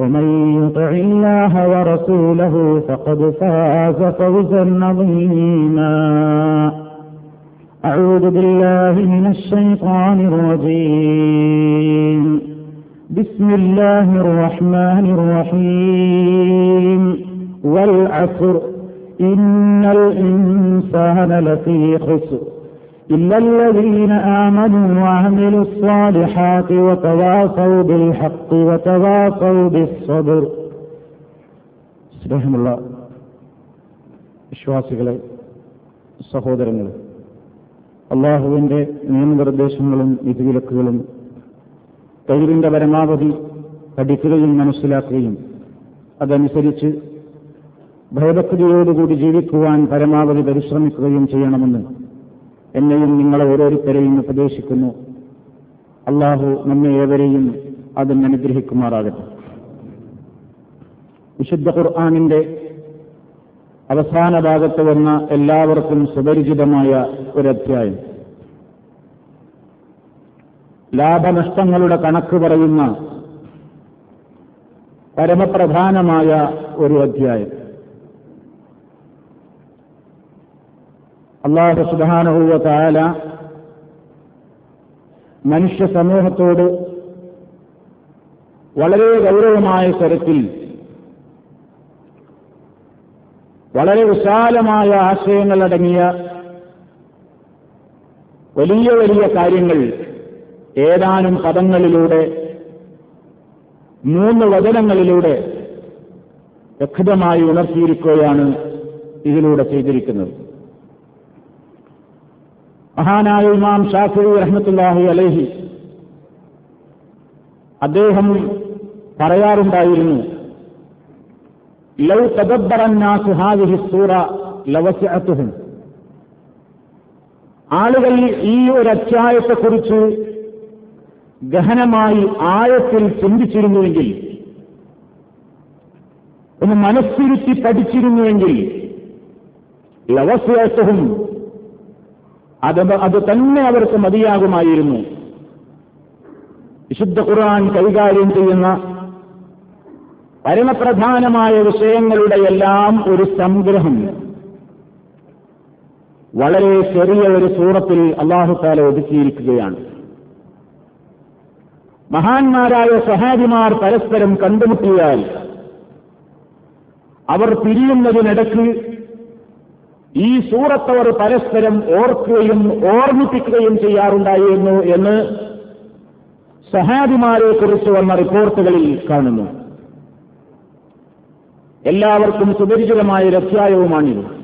ومن يطع الله ورسوله فقد فاز فوزا عظيما. أعوذ بالله من الشيطان الرجيم. بسم الله الرحمن الرحيم. والعصر. إن الإنسان لفي خسر. إلا الذين آمنوا وعملوا الصالحات وتواصوا بالحق وتواصوا بالصبر സ്നേഹമുള്ള വിശ്വാസികളെ സഹോദരങ്ങളെ അള്ളാഹുവിന്റെ നിയമനിർദ്ദേശങ്ങളും വിധിവിലക്കുകളും കഴിവിന്റെ പരമാവധി പഠിക്കുകയും മനസ്സിലാക്കുകയും അതനുസരിച്ച് ഭയഭക്തിയോടുകൂടി ജീവിക്കുവാൻ പരമാവധി പരിശ്രമിക്കുകയും ചെയ്യണമെന്ന് എന്നെയും നിങ്ങളെ ഓരോരുത്തരെയും ഉപദേശിക്കുന്നു. അള്ളാഹു നമ്മെ ഏവരെയും അതിന് അനുഗ്രഹിക്കുമാറാകട്ടെ. വിശുദ്ധ ഖുർആാനിന്റെ അവസാന ഭാഗത്ത് വന്ന എല്ലാവർക്കും സുപരിചിതമായ ഒരധ്യായം. ലാഭനഷ്ടങ്ങളുടെ കണക്ക് പറയുന്ന പരമപ്രധാനമായ ഒരു അധ്യായം. അള്ളാഹു സുധാനഹൂവ താല മനുഷ്യ സമൂഹത്തോട് വളരെ ഗൗരവമായ സ്വരത്തിൽ വളരെ വിശാലമായ ആശയങ്ങളടങ്ങിയ വലിയ വലിയ കാര്യങ്ങൾ ഏതാനും പദങ്ങളിലൂടെ മൂന്ന് വചനങ്ങളിലൂടെ വ്യക്തമായി ഉണർത്തിയിരിക്കുകയാണ് ഇതിലൂടെ ചെയ്തിരിക്കുന്നത്. മഹാനായ ഇമാം ഷാഫി റഹ്മത്തുല്ലാഹി അലൈഹി അദ്ദേഹം പറയാറുണ്ടായിരുന്നു ലൗ സൂറ ലവസ്യത്തുഹും ആളുകൾ ഈ ഒരു അധ്യായത്തെക്കുറിച്ച് ഗഹനമായി ആഴത്തിൽ ചിന്തിച്ചിരുന്നുവെങ്കിൽ ഒന്ന് മനസ്സിരുത്തി പഠിച്ചിരുന്നുവെങ്കിൽ ലവസ്യത്വവും അത് അത് തന്നെ അവർക്ക് മതിയാകുമായിരുന്നു. വിശുദ്ധ ഖുർആൻ കൈകാര്യം ചെയ്യുന്ന പരമപ്രധാനമായ വിഷയങ്ങളുടെ എല്ലാം ഒരു സംഗ്രഹം. വളരെ ചെറിയ ഒരു സൂറത്തിൽ അള്ളാഹുത്താല ഒതുക്കിയിരിക്കുകയാണ്. മഹാന്മാരായ സഹാബിമാർ പരസ്പരം കണ്ടുമുട്ടിയാൽ അവർ പിരിയുന്നതിനിടയ്ക്ക് ഈ സൂറത്തവർ പരസ്പരം ഓർക്കുകയും ഓർമ്മിപ്പിക്കുകയും ചെയ്യാറുണ്ടായിരുന്നു എന്ന് സഹാബിമാരെ കുറിച്ച് വന്ന റിപ്പോർട്ടുകളിൽ കാണുന്നു. എല്ലാവർക്കും സുപരിചിതമായ അധ്യായവുമാണിത്.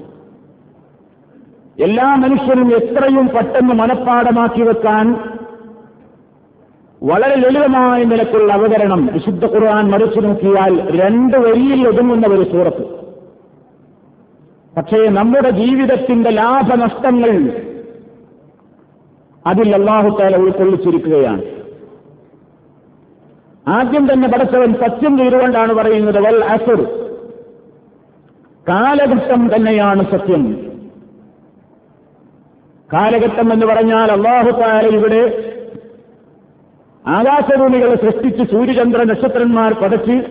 എല്ലാ മനുഷ്യരും എത്രയും പെട്ടെന്ന് മനഃപ്പാടമാക്കി വെക്കാൻ വളരെ ലളിതമായ നിലക്കുള്ള അവതരണം വിശുദ്ധ ഖുർആൻ മറിച്ചു നോക്കിയാൽ രണ്ട് വരിയിൽ ഒതുങ്ങുന്ന ഒരു സൂറത്ത്. പക്ഷേ നമ്മുടെ ജീവിതത്തിന്റെ ലാഭനഷ്ടങ്ങൾ അതിൽ അള്ളാഹുത്താല ഉൾക്കൊള്ളിച്ചിരിക്കുകയാണ്. ആദ്യം തന്നെ പടച്ചവൻ സത്യം ചെയ്തുകൊണ്ടാണ് പറയുന്നത് വൽ അസുർ. കാലഘട്ടം തന്നെയാണ് സത്യം. കാലഘട്ടം എന്ന് പറഞ്ഞാൽ അള്ളാഹുത്താല ഇവിടെ ആകാശഭൂമികളെ സൃഷ്ടിച്ച് സൂര്യചന്ദ്ര നക്ഷത്രന്മാർ പടച്ച്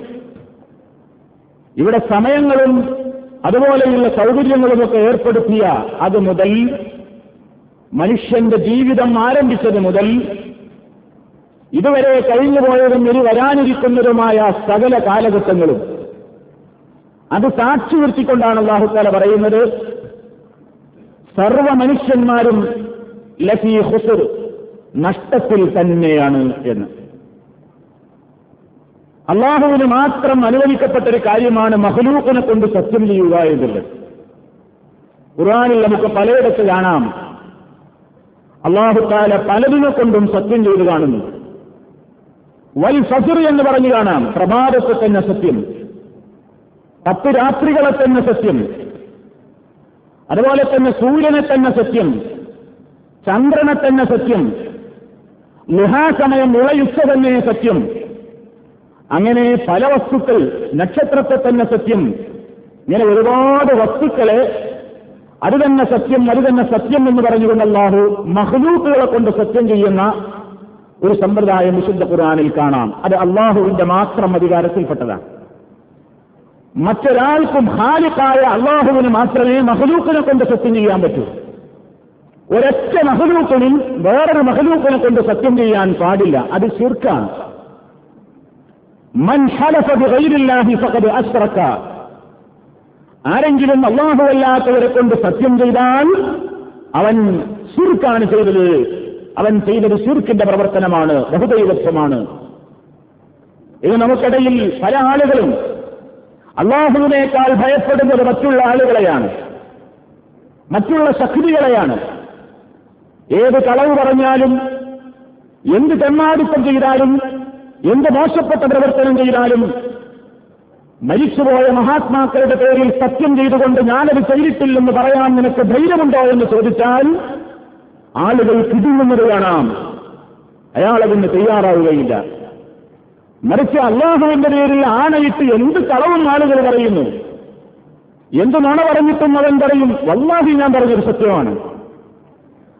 ഇവിടെ സമയങ്ങളും അതുപോലെയുള്ള സൗകര്യങ്ങളുമൊക്കെ ഏർപ്പെടുത്തിയ അത് മുതൽ മനുഷ്യന്റെ ജീവിതം ആരംഭിച്ചത് മുതൽ ഇതുവരെ കഴിഞ്ഞുപോയതും ഇനി വരാനിരിക്കുന്നതുമായ സകല കാലഘട്ടങ്ങളും. അത് സാക്ഷി നിർത്തിക്കൊണ്ടാണ് അള്ളാഹുക്കാല പറയുന്നത് സർവ മനുഷ്യന്മാരും ലഫി ഹുസർ നഷ്ടത്തിൽ തന്നെയാണ് എന്ന്. അള്ളാഹുവിന് മാത്രം അനുവദിക്കപ്പെട്ട ഒരു കാര്യമാണ് മഹലൂക്കിനെ കൊണ്ട് സത്യം ചെയ്യുക എന്നുള്ളത്. ഖുർആാനിൽ നമുക്ക് പലയിടത്ത് കാണാം. അള്ളാഹുത്താല പലതിനെ കൊണ്ടും സത്യം ചെയ്ത് കാണുന്നു. വൽ ഫസുർ എന്ന് പറഞ്ഞു കാണാം. പ്രഭാതത്തെ തന്നെ സത്യം. പത്ത് രാത്രികളെ തന്നെ സത്യം. അതുപോലെ തന്നെ സൂര്യനെ തന്നെ സത്യം. ചന്ദ്രനെ തന്നെ സത്യം. ലുഹാസമയം മുളയുച്ച തന്നെ സത്യം. അങ്ങനെ പല വസ്തുക്കൾ നക്ഷത്രത്തെ തന്നെ സത്യം. ഇങ്ങനെ ഒരുപാട് വസ്തുക്കളെ അത് തന്നെ സത്യം അത് തന്നെ സത്യം എന്ന് പറഞ്ഞുകൊണ്ട് അള്ളാഹു മഹ്ലൂക്കുകളെ കൊണ്ട് സത്യം ചെയ്യുന്ന ഒരു സമ്പ്രദായം വിശുദ്ധ ഖുർആാനിൽ കാണാം. അത് അള്ളാഹുവിന്റെ മാത്രം അധികാരത്തിൽപ്പെട്ടതാണ്. മറ്റൊരാൾക്കും ഹാലിക്കായ അള്ളാഹുവിന് മാത്രമേ മഹലൂക്കിനെ കൊണ്ട് സത്യം ചെയ്യാൻ പറ്റൂ. ഒരൊറ്റ മഹലൂക്കിനും വേറൊരു മഹലൂക്കിനെ കൊണ്ട് സത്യം ചെയ്യാൻ പാടില്ല. അത് ശിർക്കാണ്. ആരെങ്കിലും അള്ളാഹുവല്ലാത്തവരെ കൊണ്ട് സത്യം ചെയ്താൽ അവൻ സുർക്കാണ് ചെയ്തത്. അവൻ ചെയ്തത് സുർക്കിന്റെ പ്രവർത്തനമാണ് ബഹുദൈവത്വമാണ്. ഇത് നമുക്കിടയിൽ പല ആളുകളും അള്ളാഹുവിനേക്കാൾ ഭയപ്പെടുന്നത് മറ്റുള്ള ആളുകളെയാണ്. മറ്റുള്ള ശക്തികളെയാണ്. ഏത് കളവ് പറഞ്ഞാലും എന്ത് തെമ്മാടിത്തം ചെയ്താലും എന്ത് മോശപ്പെട്ട പ്രവർത്തനം ചെയ്താലും മരിച്ചുപോയ മഹാത്മാക്കളുടെ പേരിൽ സത്യം ചെയ്തുകൊണ്ട് ഞാനത് ചെയ്തിട്ടില്ലെന്ന് പറയാൻ നിനക്ക് ധൈര്യമുണ്ടോ എന്ന് ചോദിച്ചാൽ ആളുകൾ കിടുങ്ങുന്നത് കാണാം. അയാളതിന് തയ്യാറാവുകയില്ല. മറിച്ച് അള്ളാഹുവിന്റെ പേരിൽ ആണയിട്ട് എന്ത് കളവും ആളുകൾ പറയുന്നു. എന്ത് നുണ പറഞ്ഞിട്ടും അവൻ പറയും വല്ലാഹി ഞാൻ പറഞ്ഞൊരു സത്യമാണ്.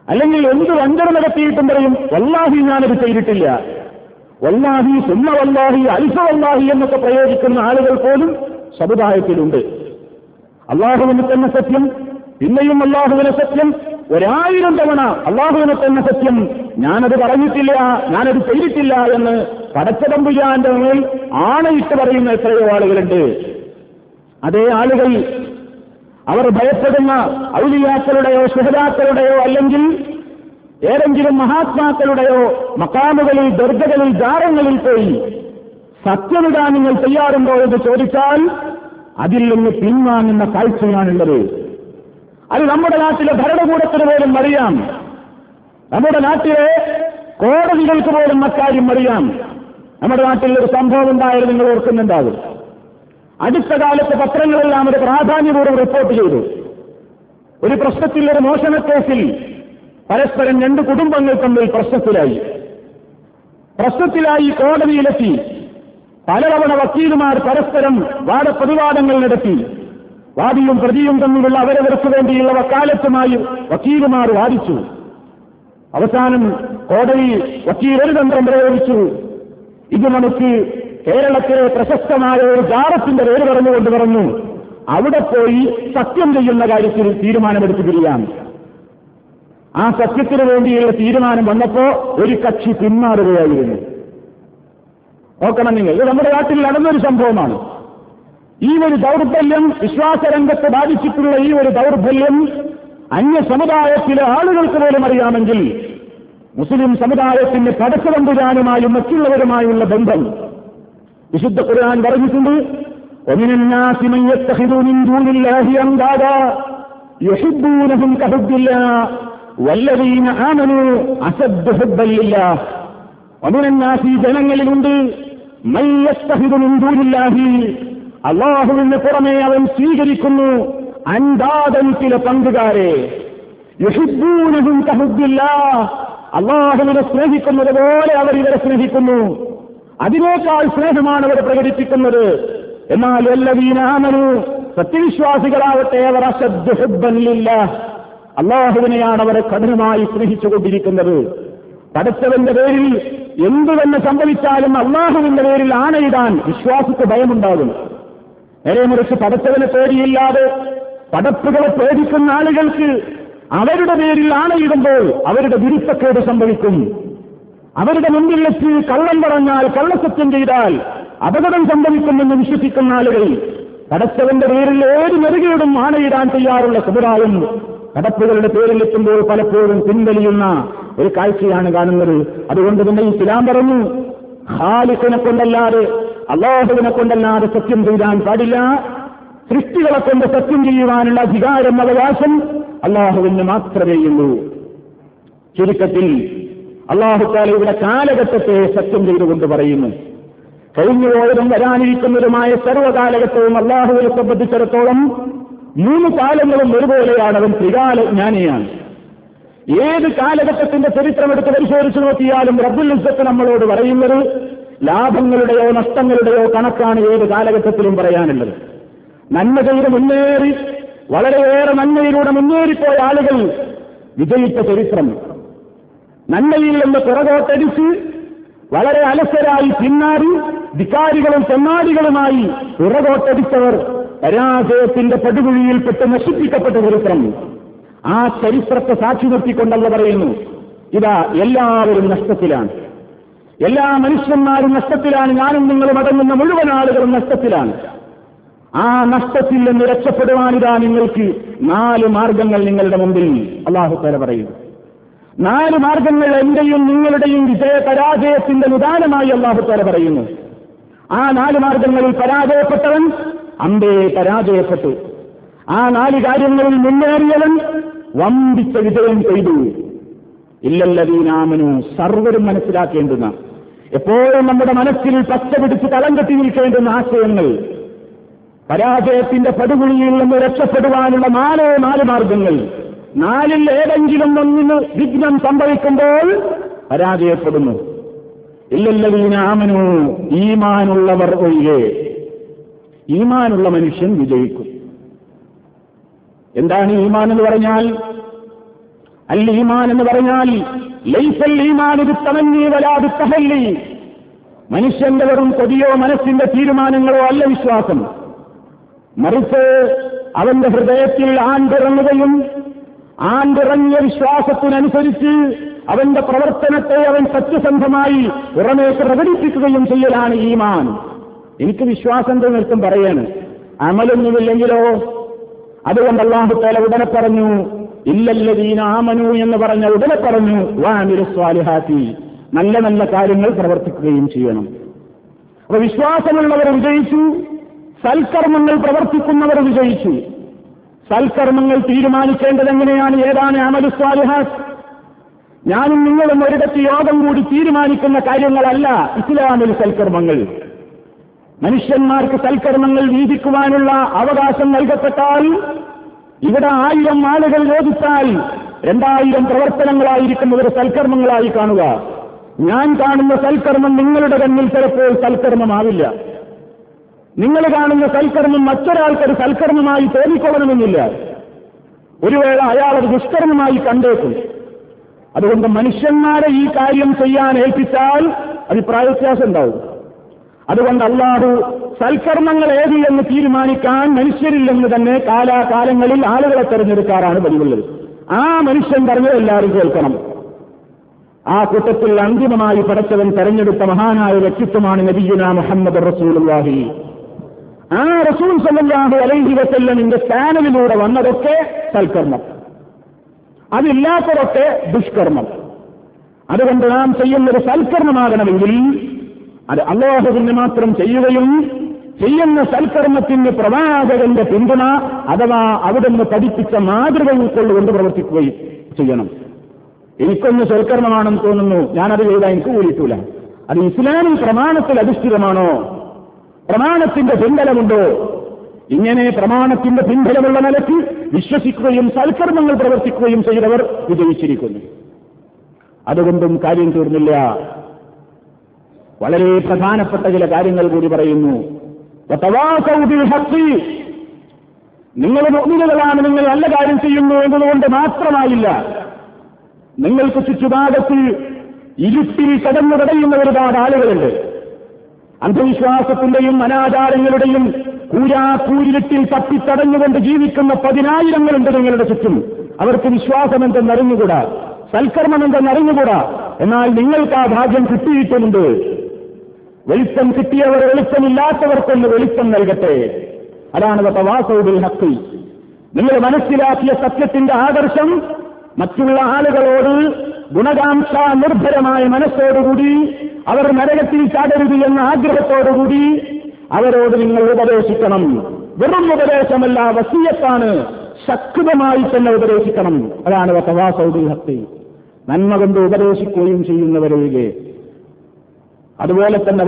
അല്ലെങ്കിൽ എന്ത് വഞ്ചന നടത്തിയിട്ടും പറയും വല്ലാഹി ഞാനത് ചെയ്തിട്ടില്ല. വല്ലാഹി സുന്ന വല്ലാഹി വല്ലാഹി എന്നൊക്കെ പ്രയോഗിക്കുന്ന ആളുകൾ പോലും സമുദായത്തിലുണ്ട്. അള്ളാഹുവിന് തന്നെ സത്യം പിന്നെയും അള്ളാഹുവിനെ സത്യം ഒരായിരം തവണ അള്ളാഹുവിനെ തന്നെ സത്യം. ഞാനത് പറഞ്ഞിട്ടില്ല ഞാനത് ചെയ്തിട്ടില്ല എന്ന് പടച്ചതമ്പുരാന്റെ മേൽ ആണയിട്ട് പറയുന്ന എത്രയോ ആളുകളുണ്ട്. അതേ ആളുകൾ അവർ ഭയപ്പെടുന്ന ഔലിയാക്കളുടെയോ സുഹൃതാക്കളുടെയോ അല്ലെങ്കിൽ ഏതെങ്കിലും മഹാത്മാക്കളുടെയോ മക്കാമുകളിൽ ദർഗകളിൽ ദാരങ്ങളിൽ പോയി സത്യമിടാൻ നിങ്ങൾ തയ്യാറുണ്ടോ എന്ന് ചോദിച്ചാൽ അതിൽ നിന്ന് പിൻവാങ്ങുന്ന കാഴ്ചയാണുള്ളത്. അത് നമ്മുടെ നാട്ടിലെ ഭരണകൂടത്തിന് പോലും അറിയാം. നമ്മുടെ നാട്ടിലെ കോടതികൾക്ക് പോലും അക്കാര്യം അറിയാം. നമ്മുടെ നാട്ടിൽ ഒരു സംഭവം ഉണ്ടായത് നിങ്ങൾ ഓർക്കുന്നുണ്ടാകും. അടുത്ത കാലത്ത് പത്രങ്ങളെല്ലാം ഒരു പ്രാധാന്യപൂർവം റിപ്പോർട്ട് ചെയ്തു. ഒരു പ്രശ്നത്തിൽ ഒരു മോഷണക്കേസിൽ പരസ്പരം രണ്ട് കുടുംബങ്ങൾ തമ്മിൽ പ്രശ്നത്തിലായി. പ്രശ്നത്തിലായി കോടതിയിലെത്തി. പലതവണ വക്കീലുമാർ പരസ്പരം വാദപ്രതിവാദങ്ങൾ നടത്തി. വാദിയും പ്രതിയും തമ്മിലുള്ള അവരവർക്ക് വേണ്ടിയുള്ള വക്കാലത്തുമായി വക്കീലുമാർ വാദിച്ചു. അവസാനം കോടതി വക്കീൽ ഒരു തന്ത്രം പ്രയോഗിച്ചു. ഇത് നമുക്ക് കേരളത്തിലെ പ്രശസ്തമായ ഒരു ജാറത്തിന്റെ പേര് പറഞ്ഞുകൊണ്ട് പറഞ്ഞു. അവിടെ പോയി സത്യം ചെയ്യുന്ന കാര്യത്തിൽ തീരുമാനമെടുത്ത് പിരിയാം ആ സത്യത്തിന് വേണ്ടിയുള്ള തീരുമാനം വന്നപ്പോ ഒരു കക്ഷി പിന്മാറുകയായിരുന്നു. നോക്കണം നിങ്ങൾ. ഇത് നമ്മുടെ നാട്ടിൽ നടന്നൊരു സംഭവമാണ്. ഈ ഒരു ദൗർബല്യം വിശ്വാസരംഗത്തെ ബാധിച്ചിട്ടുള്ള ഈ ഒരു ദൗർബല്യം അന്യ സമുദായത്തിലെ ആളുകൾക്ക് പോലും അറിയാമെങ്കിൽ മുസ്ലിം സമുദായത്തിന്റെ പടച്ചതമ്പുരാനുമായും മറ്റുള്ളവരുമായുള്ള ബന്ധം വിശുദ്ധ ഖുർആൻ പറഞ്ഞിട്ടുണ്ട്. വല്ലവീന ആമനു അസദ് ഹുബല്ലില്ല ഒമിനന്നാസി ജനങ്ങളിലുണ്ട്. മയ്യസ്തഹിദുനിന്ദൂരില്ലാഹി അള്ളാഹുവിന് പുറമെ അവൻ സ്വീകരിക്കുന്നു. അൻതാതൻ ചില പങ്കുകാരെ. യുഹിബൂനഹും കഹുബില്ല അള്ളാഹുവിനെ സ്നേഹിക്കുന്നത് പോലെ അവർ ഇവരെ സ്നേഹിക്കുന്നു. അതിനേക്കാൾ സ്നേഹമാണ് അവർ പ്രകടിപ്പിക്കുന്നത്. എന്നാൽ എല്ലാവീനാമനു സത്യവിശ്വാസികളാവട്ടെ അവർ അശബ്ദ ഹുബല്ലില്ല അള്ളാഹുവിനെയാണ് അവരെ കഠിനമായി സ്നേഹിച്ചുകൊണ്ടിരിക്കുന്നത്. പടച്ചവന്റെ പേരിൽ എന്തു തന്നെ സംഭവിച്ചാലും അള്ളാഹുവിന്റെ പേരിൽ ആണയിടാൻ വിശ്വാസിക്ക് ഭയമുണ്ടാകും. നേരെ മറിച്ച് പടച്ചവനെ പേടിയില്ലാതെ പടപ്പുകളെ പേടിക്കുന്ന ആളുകൾക്ക് അവരുടെ പേരിൽ ആണയിടുമ്പോൾ അവരുടെ വിരുദ്ധക്കേട് സംഭവിക്കും. അവരുടെ മുമ്പിൽ വെച്ച് കള്ളം പറഞ്ഞാൽ കള്ളസത്യം ചെയ്താൽ അപകടം സംഭവിക്കുമെന്ന് വിശ്വസിക്കുന്ന ആളുകൾ പടച്ചവന്റെ പേരിൽ ഏത് നെറുകയോടും ആണയിടാൻ തയ്യാറുള്ള സമുദായം കടപ്പുകളുടെ പേരിലെത്തുമ്പോൾ പലപ്പോഴും പിൻവലിയുന്ന ഒരു കാഴ്ചയാണ് കാണുന്നത്. അതുകൊണ്ട് തന്നെ ഇസ്ലാം പറഞ്ഞു ഹാലിസിനെ കൊണ്ടല്ലാതെ അള്ളാഹുവിനെ കൊണ്ടല്ലാതെ സത്യം ചെയ്യാൻ പാടില്ല. സൃഷ്ടികളെ കൊണ്ട് സത്യം ചെയ്യുവാനുള്ള അധികാരം അവകാശം അള്ളാഹുവിന് മാത്രമേയുള്ളൂ ചുരുക്കത്തിൽ അള്ളാഹുക്കാല ഇവിടെ കാലഘട്ടത്തെ സത്യം ചെയ്തുകൊണ്ട് പറയുന്നു. കഴിഞ്ഞു പോയതും വരാനിരിക്കുന്നതുമായ സർവകാലഘട്ടവും അള്ളാഹുവിനെ സംബന്ധിച്ചിടത്തോളം മൂന്ന് കാലങ്ങളും ഒരുപോലെയാണ് അവൻ ത്രികാല ജ്ഞാനിയാണ്. ഏത് കാലഘട്ടത്തിന്റെ ചരിത്രം എടുത്ത് പരിശോധിച്ചു നോക്കിയാലും റബ്ബുൽ ഇസ്സത്ത് നമ്മളോട് പറയുന്നത് ലാഭങ്ങളുടെയോ നഷ്ടങ്ങളുടെയോ കണക്കാണ് ഏത് കാലഘട്ടത്തിലും പറയാനുള്ളത്. നന്മ ചെയ്ത് മുന്നേറി വളരെയേറെ നന്മയിലൂടെ മുന്നേറിപ്പോയ ആളുകൾ വിജയിച്ച ചരിത്രം. നന്മയിൽ നിന്ന് പുറകോട്ടടിച്ച് വളരെ അലസരായി പിന്നാടി ധിക്കാരികളും ചെന്നാടികളുമായി പിറകോട്ടടിച്ചവർ പരാജയത്തിന്റെ പടുകുഴിയിൽപ്പെട്ട് നശിപ്പിക്കപ്പെട്ട ചരിത്രം ആ ചരിത്രത്തെ സാക്ഷി നിർത്തിക്കൊണ്ടല്ല പറയുന്നു. ഇതാ എല്ലാവരും നഷ്ടത്തിലാണ്. എല്ലാ മനുഷ്യന്മാരും നഷ്ടത്തിലാണ്. ഞാനും നിങ്ങളും അടങ്ങുന്ന മുഴുവൻ ആളുകളും നഷ്ടത്തിലാണ്. ആ നഷ്ടത്തിൽ നിന്ന് രക്ഷപ്പെടുവാനിതാ നിങ്ങൾക്ക് നാല് മാർഗങ്ങൾ നിങ്ങളുടെ മുമ്പിൽ അള്ളാഹു തല പറയുന്നു. നാല് മാർഗങ്ങൾ എന്റെയും നിങ്ങളുടെയും വിജയ പരാജയത്തിന്റെ നിദാനമായി അള്ളാഹു തല പറയുന്നു. ആ നാല് മാർഗങ്ങളിൽ പരാജയപ്പെട്ടവൻ അമ്പേ പരാജയപ്പെട്ടു. ആ നാല് കാര്യങ്ങളിൽ മുന്നേറിയവൻ വമ്പിച്ച വിജയം ചെയ്തു. ഇല്ലല്ലതീനാമനു സർവരും മനസ്സിലാക്കേണ്ടുന്ന എപ്പോഴും നമ്മുടെ മനസ്സിൽ പച്ച പിടിച്ച് തളം കെട്ടി നിൽക്കേണ്ടുന്ന ആശയങ്ങൾ പരാജയത്തിന്റെ പടുകുഴിയിൽ നിന്ന് രക്ഷപ്പെടുവാനുള്ള നാലോ നാല് മാർഗങ്ങൾ നാലിൽ ഏതെങ്കിലും ഒന്നിന് വിഘ്നം സംഭവിക്കുമ്പോൾ പരാജയപ്പെടുന്നു. ഇല്ലല്ലതീനാമനു ഈമാനുള്ളവർ ഒഴികെ ഈമാനുള്ള മനുഷ്യൻ വിജയിക്കും. എന്താണ് ഈമാൻ എന്ന് പറഞ്ഞാൽ? അൽ ഈമാൻ എന്ന് പറഞ്ഞാൽ ലൈസൽ ഈമാൻ മനുഷ്യന്റെ വെറും കൊതിയോ മനസ്സിന്റെ തീരുമാനങ്ങളോ അല്ല വിശ്വാസം. മറിച്ച് അവന്റെ ഹൃദയത്തിൽ ആണ്ടിറങ്ങുകയും ആണ്ടിറങ്ങിയ വിശ്വാസത്തിനനുസരിച്ച് അവന്റെ പ്രവർത്തനത്തെ അവൻ സത്യസന്ധമായി പുറമേക്ക് പ്രകടിപ്പിക്കുകയും ചെയ്യലാണ് ഈമാൻ. എനിക്ക് വിശ്വാസം നിർത്തും പറയാണ്. അമലൊന്നുമില്ലെങ്കിലോ? അതുകൊണ്ട് അള്ളാഹുത്തേല ഉടനെ പറഞ്ഞു ഇല്ലല്ലതീന ആമനു എന്ന് പറഞ്ഞ ഉടനെ പറഞ്ഞു വാമിരു സ്വാലിഹാത്തി നല്ല നല്ല കാര്യങ്ങൾ പ്രവർത്തിക്കുകയും ചെയ്യണം. അപ്പൊ വിശ്വാസമുള്ളവർ വിജയിച്ചു സൽക്കർമ്മങ്ങൾ പ്രവർത്തിക്കുന്നവർ വിജയിച്ചു. സൽക്കർമ്മങ്ങൾ തീരുമാനിക്കേണ്ടത് എങ്ങനെയാണ്? ഏതാണ് അമലു സ്വാലിഹാസ് ഞാനും നിങ്ങളും ഒരിടത്ത് യോഗം കൂടി തീരുമാനിക്കുന്ന കാര്യങ്ങളല്ല ഇസ്ലാമിൽ സൽക്കർമ്മങ്ങൾ. മനുഷ്യന്മാർക്ക് സൽക്കർമ്മങ്ങൾ വീതിക്കുവാനുള്ള അവകാശം നൽകപ്പെട്ടാൽ ഇവിടെ ആയിരം ആളുകൾ യോജിച്ചാൽ രണ്ടായിരം പ്രവർത്തനങ്ങളായിരിക്കും ഇവർ സൽക്കർമ്മങ്ങളായി കാണുക. ഞാൻ കാണുന്ന സൽക്കർമ്മം നിങ്ങളുടെ കണ്ണിൽ ചിലപ്പോൾ സൽക്കർമ്മമാവില്ല. നിങ്ങൾ കാണുന്ന സൽക്കർമ്മം മറ്റൊരാൾക്കൊരു സൽക്കർമ്മമായി തോന്നിക്കൊള്ളണമെന്നില്ല. ഒരു വേള അയാൾ ദുഷ്കർമ്മമായി കണ്ടേക്കും. അതുകൊണ്ട് മനുഷ്യന്മാരെ ഈ കാര്യം ചെയ്യാൻ ഏൽപ്പിച്ചാൽ അഭിപ്രായ വ്യത്യാസം ഉണ്ടാവും. അതുകൊണ്ട് അള്ളാഹു സൽക്കർമ്മങ്ങൾ ഏത് എന്ന് തീരുമാനിക്കാൻ മനുഷ്യരില്ലെന്ന് തന്നെ കാലാകാലങ്ങളിൽ ആളുകളെ തെരഞ്ഞെടുക്കാറാണ് പതിവുള്ളത്. ആ മനുഷ്യൻ പറഞ്ഞത് എല്ലാവരും കേൾക്കണം. ആ കൂട്ടത്തിൽ അന്തിമമായി പടച്ചവൻ തെരഞ്ഞെടുത്ത മഹാനായ വ്യക്തിത്വമാണ് നബിയുന മുഹമ്മദ് റസൂലുള്ളാഹി. ആ റസൂൽ സമല്ലാഹു അലൈഹി വസല്ലമിന്റെ സ്ഥാനവിലൂടെ വന്നതൊക്കെ സൽക്കർമ്മം. അതില്ലാത്തതൊക്കെ ദുഷ്കർമ്മം. അതുകൊണ്ട് നാം ചെയ്യുന്നത് സൽക്കർമ്മമാകണമെങ്കിൽ അത് അള്ളാഹുവിന് മാത്രം ചെയ്യുകയും ചെയ്യുന്ന സൽക്കർമ്മത്തിന് പ്രവാചകന്റെ പിന്തുണ അഥവാ അവിടുന്ന് പഠിപ്പിച്ച മാതൃക ഉൾക്കൊള്ളുകൊണ്ട് പ്രവർത്തിക്കുകയും ചെയ്യണം. എനിക്കൊന്ന് സൽക്കർമ്മമാണെന്ന് തോന്നുന്നു. ഞാനത് ചെയ്താൽ എനിക്ക് കൂടിയിട്ടില്ല അത് ഇസ്ലാമിൽ പ്രമാണത്തിൽ അധിഷ്ഠിതമാണോ? പ്രമാണത്തിന്റെ പിൻബലമുണ്ടോ? ഇങ്ങനെ പ്രമാണത്തിന്റെ പിൻബലമുള്ള നിലയ്ക്ക് വിശ്വസിക്കുകയും സൽക്കർമ്മങ്ങൾ പ്രവർത്തിക്കുകയും ചെയ്തവർ വിജയിച്ചിരിക്കുന്നു. അതുകൊണ്ടും കാര്യം തീർന്നില്ല. വളരെ പ്രധാനപ്പെട്ട ചില കാര്യങ്ങൾ കൂടി പറയുന്നു. നിങ്ങൾ മുഗ്നികളാണ് നിങ്ങൾ നല്ല കാര്യം ചെയ്യുന്നു എന്നതുകൊണ്ട് മാത്രമായില്ല. നിങ്ങൾക്ക് ചുറ്റുപാടത്ത് ഇരുട്ടിൽ കടന്നു കടയുന്ന ഒരുപാട് ആളുകളുണ്ട്. അന്ധവിശ്വാസത്തിന്റെയും അനാചാരങ്ങളുടെയും കൂരാക്കൂരിട്ടിൽ തപ്പിത്തടഞ്ഞുകൊണ്ട് ജീവിക്കുന്ന പതിനായിരങ്ങളുണ്ട് നിങ്ങളുടെ ചുറ്റും. അവർക്ക് വിശ്വാസം എന്തെന്നറിഞ്ഞുകൂടാ സൽക്കർമ്മം എന്തെന്നറിഞ്ഞുകൂടാ എന്നാൽ നിങ്ങൾക്ക് ആ ഭാഗ്യം കിട്ടിയിട്ടുമുണ്ട്. വെളിച്ചം കിട്ടിയവർ വെളിച്ചമില്ലാത്തവർക്കൊന്ന് വെളിച്ചം നൽകട്ടെ. അതാണ് തവാസൗബിൽ ഹക്കി നിങ്ങൾ മനസ്സിലാക്കിയ സത്യത്തിന്റെ ആദർശം മറ്റുള്ള ആളുകളോട് ഗുണകാംക്ഷ നിർഭരമായ മനസ്സോടുകൂടി അവർ നരകത്തിൽ ചാടരുത് എന്ന ആഗ്രഹത്തോടുകൂടി അവരോട് നിങ്ങൾ ഉപദേശിക്കണം. വെറും ഉപദേശമല്ല വസീയത്താണ്. ശക്തമായി തന്നെ ഉപദേശിക്കണം. അതാണ് തവാസൗബിൽ ഹക്കി നന്മ കൊണ്ട് ഉപദേശിക്കുകയും ചെയ്യുന്നവരൊഴികെ അതുപോലെ തന്നെ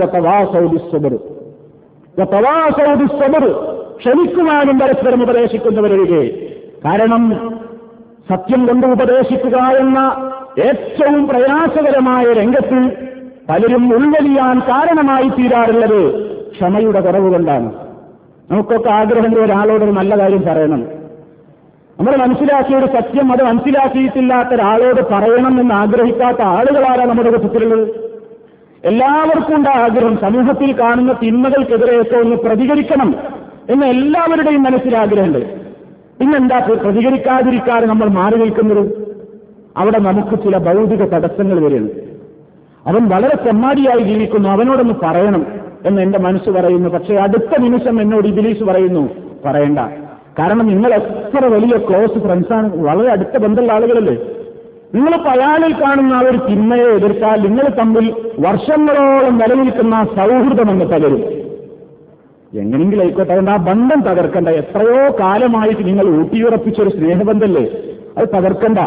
ക്ഷമിക്കുവാനും പരസ്പരം ഉപദേശിക്കുന്നവരൊഴികെ. കാരണം സത്യം കൊണ്ട് ഉപദേശിക്കുക എന്ന ഏറ്റവും പ്രയാസകരമായ രംഗത്തിൽ പലരും ഉൾവലിയാൻ കാരണമായി തീരാറുള്ളത് ക്ഷമയുടെ കുറവ് കൊണ്ടാണ്. നമുക്കൊക്കെ ആഗ്രഹം ഒരാളോട് ഒരു നല്ല കാര്യം പറയണം. നമ്മൾ മനസ്സിലാക്കിയ ഒരു സത്യം അത് മനസ്സിലാക്കിയിട്ടില്ലാത്ത ഒരാളോട് പറയണം എന്ന് ആഗ്രഹിക്കാത്ത ആളുകളാണ് നമ്മുടെ കൂട്ടത്തിലുള്ളത് എല്ലാവർക്കും ഉണ്ട് ആഗ്രഹം. സമൂഹത്തിൽ കാണുന്ന തിന്മകൾക്കെതിരെയൊക്കെ ഒന്ന് പ്രതികരിക്കണം എന്ന് എല്ലാവരുടെയും മനസ്സിൽ ആഗ്രഹമുണ്ട്. പിന്നെന്താ പ്രതികരിക്കാതിരിക്കാതെ നമ്മൾ മാറി നിൽക്കുന്നത്? അവിടെ നമുക്ക് ചില ഭൗതിക തടസ്സങ്ങൾ വരുന്നു അവൻ വളരെ ചെമ്മാടിയായി ജീവിക്കുന്നു. അവനോടൊന്ന് പറയണം എന്ന് എന്റെ മനസ്സ് പറയുന്നു. പക്ഷേ അടുത്ത നിമിഷം എന്നോട് ഇബിലീസ് പറയുന്നു പറയണ്ട. കാരണം നിങ്ങൾ എത്ര വലിയ ക്ലോസ് ഫ്രണ്ട്സാണ് വളരെ അടുത്ത ബന്ധമുള്ള ആളുകളല്ലേ? നിങ്ങളിപ്പോ അയാളിൽ കാണുന്ന ആ ഒരു തിന്മയെ എതിർത്താൽ നിങ്ങൾ തമ്മിൽ വർഷങ്ങളോളം നിലനിൽക്കുന്ന സൗഹൃദം എന്ന് തകരും. എങ്ങനെങ്കിലും ആയിക്കോട്ടെ അതുകൊണ്ട് ആ ബന്ധം തകർക്കണ്ട. എത്രയോ കാലമായിട്ട് നിങ്ങൾ ഊട്ടിയുറപ്പിച്ചൊരു സ്നേഹബന്ധല്ലേ? അത് തകർക്കണ്ട.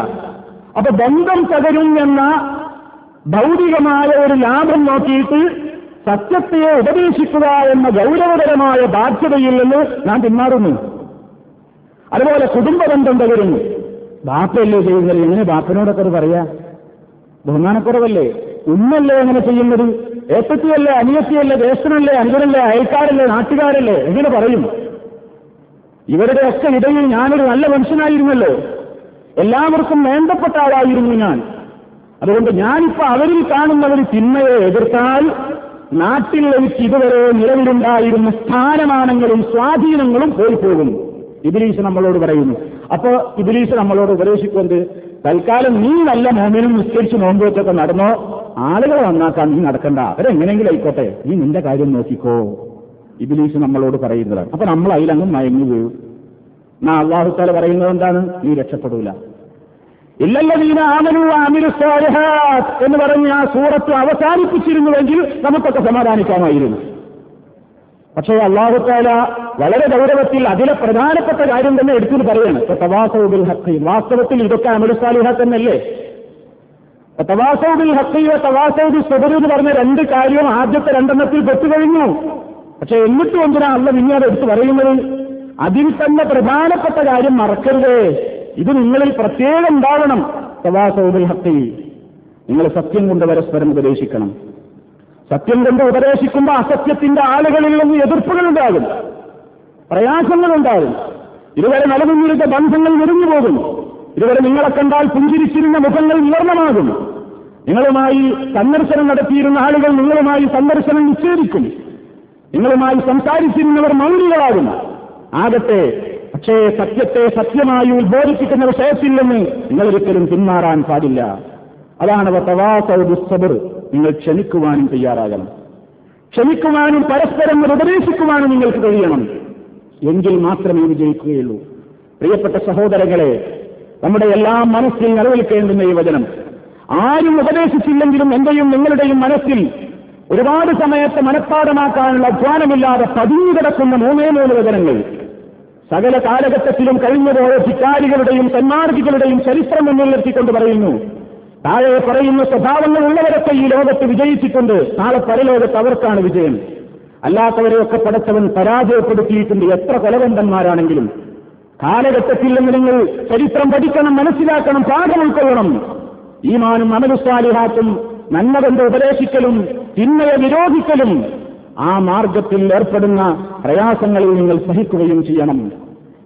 അപ്പൊ ബന്ധം തകരും എന്ന ഭൗതികമായ ഒരു ലാഭം നോക്കിയിട്ട് സത്യത്തെ ഉപദേശിക്കുക എന്ന ഗൗരവകരമായ ബാധ്യതയിൽ നിന്ന് പിന്മാറുന്നു. അതുപോലെ കുടുംബബന്ധം തകരുന്നു. ബാപ്പയല്ലേ ചെയ്യുന്നത്? എങ്ങനെ ബാപ്പനോടൊക്കെ പറയാ? ബഹുമാനക്കുറവല്ലേ? ഉമ്മല്ലേ എങ്ങനെ ചെയ്യുന്നത്? ഏത്തത്തിയല്ലേ അനിയത്തിയല്ലേ ജ്യേഷ്ഠനല്ലേ അനുജനല്ലേ അയൽക്കാരല്ലേ നാട്ടുകാരല്ലേ? എങ്ങനെ പറയും? ഇവരുടെയൊക്കെ ഇടയിൽ ഞാനൊരു നല്ല മനുഷ്യനായിരുന്നല്ലോ. എല്ലാവർക്കും വേണ്ടപ്പെട്ട ആളായിരുന്നു ഞാൻ. അതുകൊണ്ട് ഞാനിപ്പോ അവരിൽ കാണുന്ന ഒരു തിന്മയെ എതിർത്താൽ നാട്ടിൽ എനിക്ക് ഇതുവരെ നിലവിലുണ്ടായിരുന്ന സ്ഥാനമാനങ്ങളും സ്വാധീനങ്ങളും പോയി പോകും. ഇബിലീസ് നമ്മളോട് പറയുന്നു. അപ്പോ ഇബിലീസ് നമ്മളോട് ഉപദേശിക്കുന്നത് തൽക്കാലം നീ നല്ല മോമിനും നിസ്കരിച്ച് നോമ്പ് വെച്ചൊക്കെ നടന്നോ ആളുകളെ നന്നാക്കാൻ നീ നടക്കണ്ട. അവരെങ്ങനെയെങ്കിലും ആയിക്കോട്ടെ നീ നിന്റെ കാര്യം നോക്കിക്കോ. ഇബിലീസ് നമ്മളോട് പറയുന്നതാണ്. അപ്പൊ നമ്മൾ അതിലങ്ങ് മയങ്ങി വീഴും. എന്നാ അള്ളാഹുത്താല പറയുന്നത് എന്താണ്? നീ രക്ഷപ്പെടൂല. ഇല്ലല്ലതീന ആമനു ആമിരു എന്ന് പറഞ്ഞ് ആ സൂറത്ത് അവസാനിപ്പിച്ചിരുന്നുവെങ്കിൽ നമുക്കൊക്കെ സമാധാനിക്കാമായിരുന്നു. പക്ഷേ അള്ളാഹുത്താല വളരെ ഗൗരവത്തിൽ അതിലെ പ്രധാനപ്പെട്ട കാര്യം തന്നെ എടുത്തു ഇപ്പൊ തവാസൗബിൽ ഹക്കി വാസ്തവത്തിൽ ഇതൊക്കെ അമലുസാലിഹ തന്നെയല്ലേ? തവാസൗബിൽ ഹക്കിയോ തവാസൗബി സുബരു എന്ന് പറഞ്ഞ രണ്ട് കാര്യവും ആദ്യത്തെ രണ്ടെണ്ണത്തിൽ പെട്ടുകഴിഞ്ഞു. പക്ഷെ എന്നിട്ടും എന്തിനാ അല്ല അത് എടുത്തു പറയുന്നത്? അതിൽ തന്നെ പ്രധാനപ്പെട്ട കാര്യം മറക്കരുത്. ഇത് നിങ്ങളിൽ പ്രത്യേകം ഉണ്ടാവണം തവാസൗബിൽ ഹക്കി നിങ്ങൾ സത്യം കൊണ്ട് പരസ്പരം ഉപദേശിക്കണം. സത്യം കൊണ്ട് ഉപദേശിക്കുമ്പോൾ അസത്യത്തിന്റെ ആളുകളിൽ നിന്ന് എതിർപ്പുകൾ ഉണ്ടാകും. പ്രയാസങ്ങൾ ഉണ്ടാകും ഇതുവരെ നിലനിന്നിരുന്ന ബന്ധങ്ങൾ മുറിഞ്ഞു പോകും. ഇതുവരെ നിങ്ങളെ കണ്ടാൽ പുഞ്ചിരിച്ചിരുന്ന മുഖങ്ങൾ വിവർണമാകും. നിങ്ങളുമായി സന്ദർശനം നടത്തിയിരുന്ന ആളുകൾ നിങ്ങളുമായി സന്ദർശനം നിഷേധിക്കും. നിങ്ങളുമായി സംസാരിച്ചിരുന്നവർ മൗനികളാകും. ആകട്ടെ പക്ഷേ സത്യത്തെ സത്യമായി ഉത്ബോധിപ്പിക്കുന്ന വിഷയത്തിൽ നിന്ന് നിങ്ങളൊരിക്കലും പിന്മാറാൻ പാടില്ല. അതാണ് തവാസബർ നിങ്ങൾ ക്ഷമിക്കുവാനും തയ്യാറാകണം. ക്ഷമിക്കുവാനും പരസ്പരം ഉപദേശിക്കുവാനും നിങ്ങൾക്ക് കഴിയണം. എങ്കിൽ മാത്രമേ വിജയിക്കുകയുള്ളൂ പ്രിയപ്പെട്ട സഹോദരങ്ങളെ നമ്മുടെ എല്ലാ മനസ്സിൽ നിലനിൽക്കേണ്ടുന്ന ഈ വചനം. ആരും ഉപദേശിച്ചില്ലെങ്കിലും എന്റെയും നിങ്ങളുടെയും മനസ്സിൽ ഒരുപാട് സമയത്ത് മനഃപ്പാടമാക്കാനുള്ള അധ്വാനമില്ലാതെ പതിഞ്ഞു കിടക്കുന്ന മൂന്നേ മൂന്ന് വചനങ്ങൾ. സകല കാലഘട്ടത്തിലും കഴിഞ്ഞുപോയ ധിക്കാരികളുടെയും സന്മാർഗികളുടെയും ചരിത്രം മുന്നിൽ നിർത്തിക്കൊണ്ട് പറയുന്നു താഴെ പറയുന്ന സ്വഭാവങ്ങൾ ഉള്ളവരൊക്കെ ഈ ലോകത്ത് വിജയിച്ചിട്ടുണ്ട്. നാളെ പരലോകത്ത് അവർക്കാണ് വിജയം. അല്ലാത്തവരെയൊക്കെ പടച്ചവൻ പരാജയപ്പെടുത്തിയിട്ടുണ്ട്. എത്ര കൊലവന്തന്മാരാണെങ്കിലും കാലഘട്ടത്തിൽ നിന്ന് നിങ്ങൾ ചരിത്രം പഠിക്കണം മനസ്സിലാക്കണം പാഠം ഉൾക്കൊള്ളണം. ഈമാനും അമലുസ്വാലിഹാത്തും നന്മ കൊണ്ട് ഉപദേശിക്കലും തിന്മയെ നിരോധിക്കലും ആ മാർഗത്തിൽ ഏർപ്പെടുന്ന പ്രയാസങ്ങളിൽ നിങ്ങൾ സഹിക്കുകയും ചെയ്യണം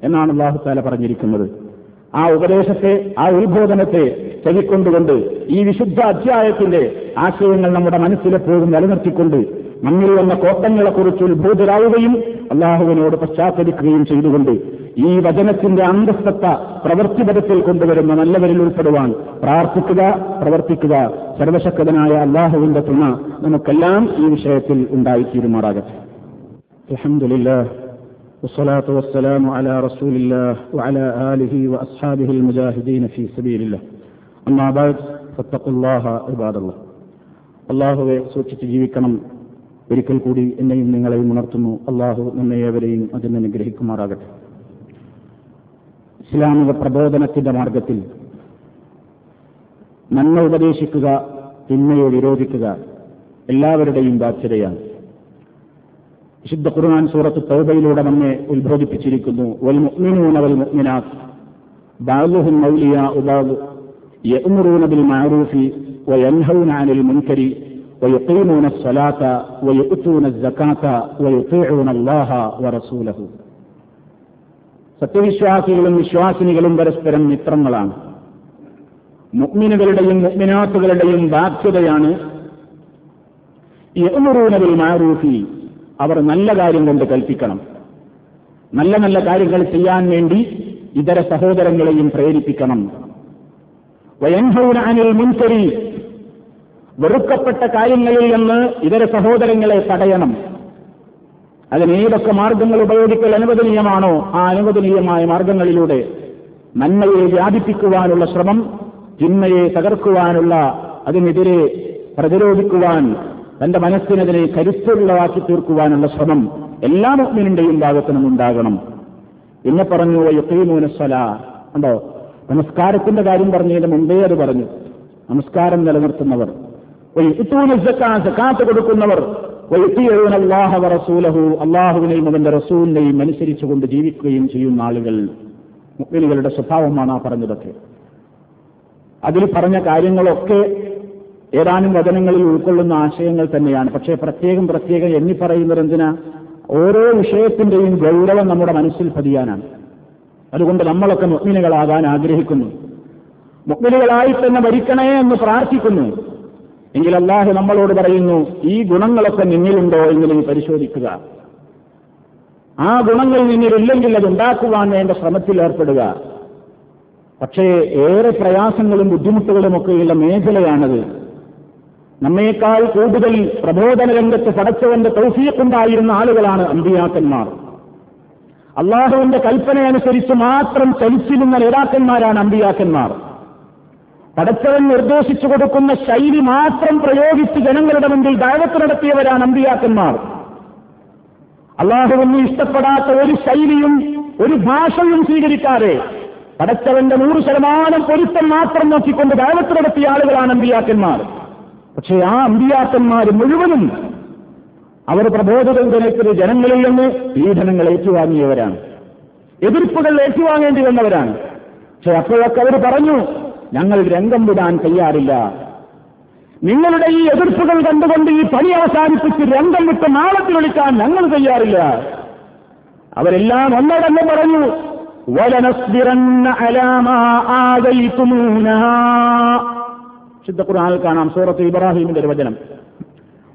എന്നാണ് അള്ളാഹുത്താല പറഞ്ഞിരിക്കുന്നത്. ആ ഉപദേശത്തെ ആ ഉത്ബോധനത്തെ ചെവിക്കൊണ്ടുകൊണ്ട് ഈ വിശുദ്ധ അധ്യായത്തിന്റെ ആശയങ്ങൾ നമ്മുടെ മനസ്സിലെപ്പോഴും നിലനിർത്തിക്കൊണ്ട് നമ്മിൽ വന്ന കോട്ടങ്ങളെക്കുറിച്ച് ഉത്ബോധരാവുകയും അള്ളാഹുവിനോട് പശ്ചാത്തലിക്കുകയും ചെയ്തുകൊണ്ട് ഈ വചനത്തിന്റെ അന്തസ്ഥത്ത പ്രവൃത്തിപഥത്തിൽ കൊണ്ടുവരുന്ന നല്ലവരിൽ ഉൾപ്പെടുവാൻ പ്രാർത്ഥിക്കുക പ്രവർത്തിക്കുക. സർവശക്തനായ അള്ളാഹുവിന്റെ തുണ നമുക്കെല്ലാം ഈ വിഷയത്തിൽ ഉണ്ടായിത്തീരുമാറാകട്ടെ. അലഹമില്ല والصلاة والسلام على رسول الله وعلى آله وأصحابه المجاهدين في سبيل الله أما بعد فاتقوا الله عباد الله അള്ളാഹുവെ സൂക്ഷിച്ച് ജീവിക്കണം ഒരിക്കൽ കൂടി എന്നെയും നിങ്ങളെയും ഉണർത്തുന്നു അള്ളാഹു നമ്മേവരെയും അതിനെ അനുഗ്രഹിക്കുമാറാകട്ടെ ഇസ്ലാമിക പ്രബോധനത്തിന്റെ മാർഗത്തിൽ നന്മ ഉപദേശിക്കുക തിന്മയെ വിരോധിക്കുക എല്ലാവരുടെയും ബാധ്യതയാണ് വിശുദ്ധ ഖുർആൻ സൂറത്ത് തൗബയിലൂടെ നമ്മെ ഉത്ബോധിപ്പിച്ചിരിക്കുന്നു വൽ മുഅ്മിനൂന വൽ മുഅ്മിനാത്ത് ബഅദുഹും മൗലിയാഉ ബഅദ് യഅ്മുറൂന ബിൽ മഅറൂഫി വയൻഹൗന അനിൽ മുൻകരി ويقيمون الصلاة ويؤتون الزكاة ويطيعون الله ورسوله സത്യവിശ്വാസികളും വിശ്വാസിനികളും പരസ്പരം മിത്രങ്ങളാണ് മുഗ്മിനുകളുടെയും മുഗ്മിനാത്തുകളുടെയും ബാധ്യതയാണ് യമുറൂനബിൽ മാറൂഫി അവർ നല്ല കാര്യം കൊണ്ട് കൽപ്പിക്കണം. നല്ല നല്ല കാര്യങ്ങൾ ചെയ്യാൻ വേണ്ടി ഇതര സഹോദരങ്ങളെയും പ്രേരിപ്പിക്കണം. വയൻഹൗന അനിൽ മുൻകരി. വെറുക്കപ്പെട്ട കാര്യങ്ങളിൽ നിന്ന് ഇതര സഹോദരങ്ങളെ തടയണം. അതിനേതൊക്കെ മാർഗങ്ങൾ ഉപയോഗിക്കൽ അനുവദനീയമാണോ ആ അനുവദനീയമായ മാർഗങ്ങളിലൂടെ നന്മയെ വ്യാപിപ്പിക്കുവാനുള്ള ശ്രമം തിന്മയെ തകർക്കുവാനുള്ള അതിനെതിരെ പ്രതിരോധിക്കുവാൻ തന്റെ മനസ്സിനതിനെ കരുത്തുള്ളതാക്കി തീർക്കുവാനുള്ള ശ്രമം എല്ലാ മുഗ്മിനിന്റെയും ഭാഗത്തു നിന്നുണ്ടാകണം പിന്നെ പറഞ്ഞു യുക്കീമൂനസ്വല ഉണ്ടോ നമസ്കാരത്തിന്റെ കാര്യം പറഞ്ഞതിന് മുമ്പേ അത് പറഞ്ഞു. നമസ്കാരം നിലനിർത്തുന്നവർ. സക്കാത്ത് കൊടുക്കുന്നവർ. അള്ളാഹുവിനെയും അവന്റെ റസൂലിനെയും അനുസരിച്ചുകൊണ്ട് ജീവിക്കുകയും ചെയ്യുന്ന ആളുകൾ. മുഗ്മിനികളുടെ സ്വഭാവമാണ് ആ പറഞ്ഞതൊക്കെ. അതിൽ പറഞ്ഞ കാര്യങ്ങളൊക്കെ ഏതാനും വചനങ്ങളിൽ ഉൾക്കൊള്ളുന്ന ആശയങ്ങൾ തന്നെയാണ്. പക്ഷേ പ്രത്യേകം പ്രത്യേകം എണ്ണി പറയുന്നത് എന്തിനാ? ഓരോ വിഷയത്തിന്റെയും ഗൗരവം നമ്മുടെ മനസ്സിൽ പതിയാനാണ്. അതുകൊണ്ട് നമ്മളൊക്കെ മുഗ്മിനുകളാകാൻ ആഗ്രഹിക്കുന്നു. മുഗ്മിനുകളായി തന്നെ ഭരിക്കണേ എന്ന് പ്രാർത്ഥിക്കുന്നു. എങ്കിൽ അള്ളാഹു നമ്മളോട് പറയുന്നു ഈ ഗുണങ്ങളൊക്കെ നിന്നിലുണ്ടോ? എന്ന് നീ പരിശോധിക്കുക. ആ ഗുണങ്ങൾ നിന്നിലില്ലെങ്കിൽ അത് ഉണ്ടാക്കുവാൻ വേണ്ട ശ്രമത്തിൽ ഏർപ്പെടുക. പക്ഷേ ഏറെ പ്രയാസങ്ങളും ബുദ്ധിമുട്ടുകളുമൊക്കെയുള്ള മേഖലയാണത്. നമ്മേക്കാൾ കൂടുതൽ പ്രബോധന രംഗത്ത് പടച്ചവന്റെ തൗഫീഖുണ്ടായിരുന്ന ആളുകളാണ് അമ്പിയാക്കന്മാർ. അള്ളാഹുവിന്റെ കൽപ്പനയനുസരിച്ച് മാത്രം ചലിച്ചിരുന്ന നേതാക്കന്മാരാണ് അമ്പിയാക്കന്മാർ. പടച്ചവൻ നിർദ്ദേശിച്ചു കൊടുക്കുന്ന ശൈലി മാത്രം പ്രയോഗിച്ച് ജനങ്ങളുടെ മുമ്പിൽ ദാവത്ത് നടത്തിയവരാണ് അമ്പിയാക്കന്മാർ. അള്ളാഹുവിന് ഇഷ്ടപ്പെടാത്ത ഒരു ശൈലിയും ഒരു ഭാഷയും സ്വീകരിക്കാതെ പടച്ചവന്റെ നൂറ് ശതമാനം പൊരുത്തം മാത്രം നോക്കിക്കൊണ്ട് ദാവത്ത് നടത്തിയ ആളുകളാണ് അമ്പിയാക്കന്മാർ. പക്ഷേ ആ അമ്പിയാക്കന്മാർ മുഴുവനും അവർ പ്രബോധകത്തിനെതിരെ ജനങ്ങളിൽ നിന്ന് പീഡനങ്ങൾ ഏറ്റുവാങ്ങിയവരാണ്. എതിർപ്പുകൾ ഏറ്റുവാങ്ങേണ്ടി വന്നവരാണ്. പക്ഷെ അപ്പോഴൊക്കെ അവർ പറഞ്ഞു ഞങ്ങൾ രംഗം വിടാൻ തയ്യാറില്ല. നിങ്ങളുടെ ഈ എതിർപ്പുകൾ കണ്ടുകൊണ്ട് ഈ പണി അവസാനിപ്പിച്ച് രംഗം വിട്ട് നാളത്തിൽ വിളിക്കാൻ ഞങ്ങൾ തയ്യാറില്ല. അവരെല്ലാം ഒന്നടന്ന് പറഞ്ഞു വലനസ്ബിറന്ന അലാമാ ആദയിത്തുമൂന ശുദ്ധ ഖുർആനിൽ കാണാം സൂറത്ത് ഇബ്രാഹിമിന്റെ ഒരു വചനം.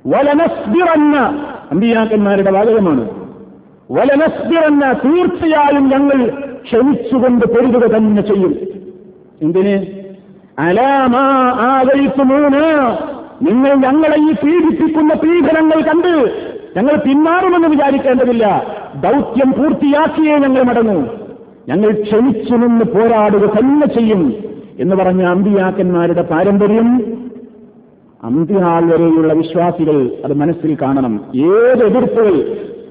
വലനസ്ബിറന്ന അമ്പിയാക്കന്മാരുടെ വാചകമാണ്. വലനസ്ബിറന്ന തീർച്ചയായും ഞങ്ങൾ ക്ഷമിച്ചുകൊണ്ട് പൊരുതുക തന്നെ ചെയ്യും. എന്തിന്? അലാമാ ആവയിത്തുമൂന്ന് നിങ്ങൾ ഞങ്ങളെ ഈ പീഡിപ്പിക്കുന്ന പീഡനങ്ങൾ കണ്ട് ഞങ്ങൾ പിന്മാറുമെന്ന് വിചാരിക്കേണ്ടതില്ല. ദൗത്യം പൂർത്തിയാക്കിയേ ഞങ്ങൾ മടങ്ങൂ. ഞങ്ങൾ ക്ഷമിച്ചു നിന്ന് പോരാടുക തന്നെ ചെയ്യും. എന്ന് പറഞ്ഞ അമ്പിയാക്കന്മാരുടെ പാരമ്പര്യം അന്ത്യനാൾ വരെയുള്ള വിശ്വാസികൾ അത് മനസ്സിൽ കാണണം. ഏത് എതിർപ്പുകൾ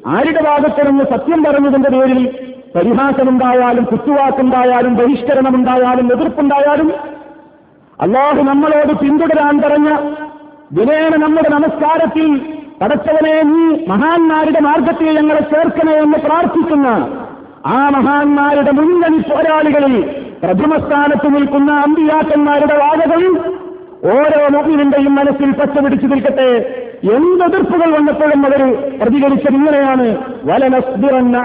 ആരുടെ ഭാഗത്തുനിന്ന് സത്യം പറഞ്ഞതിന്റെ പേരിൽ പരിഹാസമുണ്ടായാലും കുത്തുവാക്കുണ്ടായാലും ബഹിഷ്കരണമുണ്ടായാലും എതിർപ്പുണ്ടായാലും അള്ളാഹു നമ്മളോട് പിന്തുടരാൻ പറഞ്ഞ വിനേന നമ്മുടെ നമസ്കാരത്തിൽ പടച്ചവനെ നീ മഹാന്മാരുടെ മാർഗത്തിൽ ഞങ്ങളെ ചേർക്കണേ എന്ന് പ്രാർത്ഥിക്കുന്ന ആ മഹാന്മാരുടെ മുന്നണി പോരാളികളിൽ പ്രഥമസ്ഥാനത്ത് നിൽക്കുന്ന അമ്പിയാക്കന്മാരുടെ വാദകൾ ഓരോ മുഖിനിന്റെയും മനസ്സിൽ പച്ച പിടിച്ചു നിൽക്കട്ടെ. എന്തെതിർപ്പുകൾ വന്നപ്പോഴും അവർ പ്രതികരിച്ചത് ഇങ്ങനെയാണ്. വലനസ്ബിറന്ന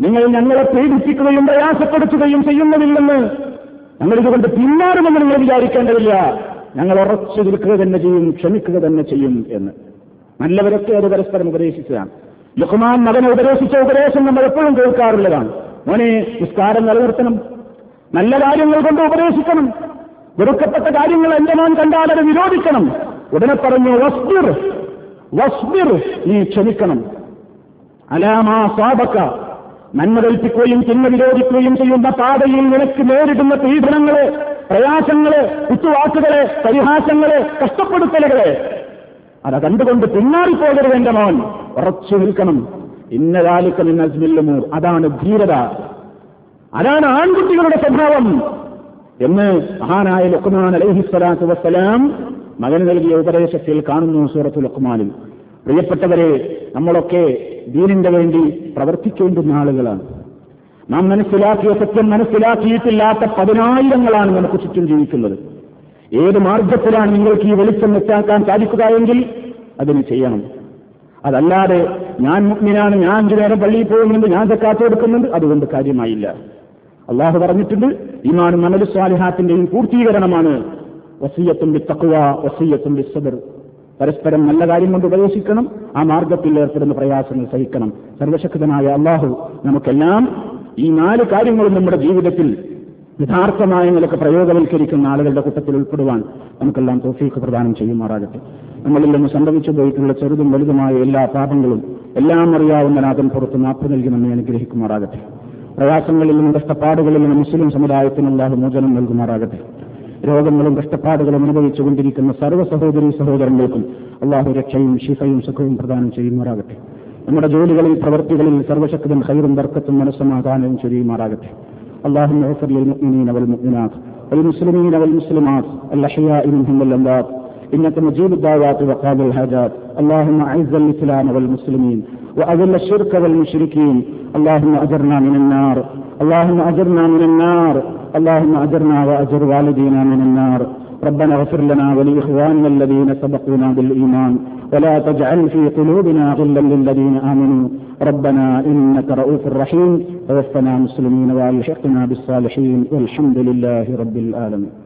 നിങ്ങൾ ഞങ്ങളെ പീഡിപ്പിക്കുകയും പ്രയാസപ്പെടുത്തുകയും ചെയ്യുന്നതില്ലെന്ന് ഞങ്ങളിതുകൊണ്ട് പിന്മാറുമെന്ന് നിങ്ങൾ വിചാരിക്കേണ്ടതില്ല. ഞങ്ങൾ ഉറച്ചു നിൽക്കുക തന്നെ ചെയ്യും ക്ഷമിക്കുക തന്നെ ചെയ്യും എന്ന്. നല്ലവരൊക്കെ അത് പരസ്പരം ഉപദേശിച്ചതാണ്. ലുഹ്മാൻ മകനെ ഉപദേശിച്ച ഉപദേശം നമ്മൾ എപ്പോഴും കേൾക്കാറുള്ളതാണ്. മോനെ നിസ്കാരം നിലനിർത്തണം. നല്ല കാര്യങ്ങൾ കൊണ്ട് ഉപദേശിക്കണം. വെറുക്കപ്പെട്ട കാര്യങ്ങൾ എന്റെ മോൻ കണ്ടാൽ അത് വിരോധിക്കണം ഉടനെ പറഞ്ഞു വസ്ബിർ വസ്ബിർ നീ ക്ഷമിക്കണം. അലാമാ സ്വാപക്ക നന്മ കൽപ്പിക്കുകയും തിന്മ വിരോധിക്കുകയും ചെയ്യുന്ന പാതയിൽ നിനക്ക് നേരിടുന്ന പീഡനങ്ങൾ പ്രയാസങ്ങളെ കുത്തുവാക്കുകൾ പരിഹാസങ്ങളെ കഷ്ടപ്പെടുത്തലുകളെ അത് കണ്ടുകൊണ്ട് പിന്നാറിപ്പോകരുത് എന്റെ മോൻ. ഉറച്ചു നിൽക്കണം. ഇന്നതാലിക്ക നിന്ന അജ്മില്ലുമൂർ അതാണ് ധീരത. അതാണ് ആൺകുട്ടികളുടെ സ്വഭാവം. എന്ന് മഹാനായ ലുക്മാൻ അലഹിസ്വലാത്തു വസ്സലാം മകന് നൽകിയ ഉപദേശത്തിൽ കാണുന്നു സൂറത്തു ലുക്മാനിൽ പ്രിയപ്പെട്ടവരെ നമ്മളൊക്കെ ദീനിന്റെ വേണ്ടി പ്രവർത്തിക്കേണ്ടുന്ന ആളുകളാണ്. നാം മനസ്സിലാക്കിയ സത്യം മനസ്സിലാക്കിയിട്ടില്ലാത്ത പതിനായിരങ്ങളാണ് നമുക്ക് ചുറ്റും ജീവിക്കുന്നത്. ഏത് മാർഗത്തിലാണ് നിങ്ങൾക്ക് ഈ വെളിച്ചം വെച്ചാക്കാൻ സാധിക്കുക എങ്കിൽ അതിന് ചെയ്യണം. അതല്ലാതെ ഞാൻ മുഗ്മിനാണ് ഞാൻ അഞ്ചു നേരം പള്ളിയിൽ പോകുന്നുണ്ട് ഞാൻ തക്കാത്ത കൊടുക്കുന്നുണ്ട് അതുകൊണ്ട് കാര്യമായില്ല. അള്ളാഹു പറഞ്ഞിട്ടുണ്ട് ഇമാനും അമലു സ്വാലിഹാത്തിന്റെയും പൂർത്തീകരണമാണ്. വസീയത്തും ബി തക്കുവ വസീയത്തും വിസ്സദർ പരസ്പരം നല്ല കാര്യം കൊണ്ട് ഉപദേശിക്കണം ആ മാർഗത്തിൽ ഏർപ്പെടുന്ന പ്രയാസങ്ങൾ സഹിക്കണം. സർവശക്തനായ അള്ളാഹു നമുക്കെല്ലാം ഈ നാല് കാര്യങ്ങളും നമ്മുടെ ജീവിതത്തിൽ യഥാർത്ഥമായ നിലയ്ക്ക് പ്രയോഗവൽക്കരിക്കുന്ന ആളുകളുടെ കൂട്ടത്തിൽ ഉൾപ്പെടുവാൻ നമുക്കെല്ലാം തോഫീക്ക് പ്രദാനം ചെയ്യുമാറാകട്ടെ. നമ്മളിൽ നിന്ന് സംഭവിച്ചു പോയിട്ടുള്ള ചെറുതും വലുതുമായ എല്ലാ പാപങ്ങളും എല്ലാം അറിയാവുന്ന നാഥൻ പുറത്ത് മാപ്പ് നൽകി നമ്മെ അനുഗ്രഹിക്കുമാറാകട്ടെ. പ്രയാസങ്ങളിലും കഷ്ടപ്പാടുകളിലും മുസ്ലിം സമുദായത്തിനുള്ള മോചനം നൽകുമാറാകട്ടെ. രോഗങ്ങളും കഷ്ടപ്പാടുകളും അനുഭവിച്ചുകൊണ്ടിരിക്കുന്ന സർവ സഹോദരി സഹോദരങ്ങൾക്കും അള്ളാഹു രക്ഷയും ശിഫയും സുഖവും പ്രദാനം ചെയ്യുമാറാകട്ടെ. നമ്മുടെ ജോലികളിൽ പ്രവർത്തികളിൽ സർവശക്തൻ ഹൈറും തർക്കത്തും മനസ്സമാധാനവും ചൊരിയുമാറാകട്ടെ. اللهم اغفر للمؤمنين والمؤمنات والمسلمين والمسلمات الأحياء منهم والأموات. إنك مجيب الدعوات وقاضي الحاجات. اللهم أعز الإسلام والمسلمين وأذل الشرك والمشركين. اللهم أجرنا من النار. اللهم أجرنا من النار. اللهم أجرنا وأجر والدينا من النار. ربنا اغفر لنا ولإخواننا الذين سبقونا بالإيمان ولا تجعل في قلوبنا غلا للذين آمنوا. ربنا إنك رؤوف رحيم. توفنا مسلمين وألحقنا بالصالحين والحمد لله رب العالمين.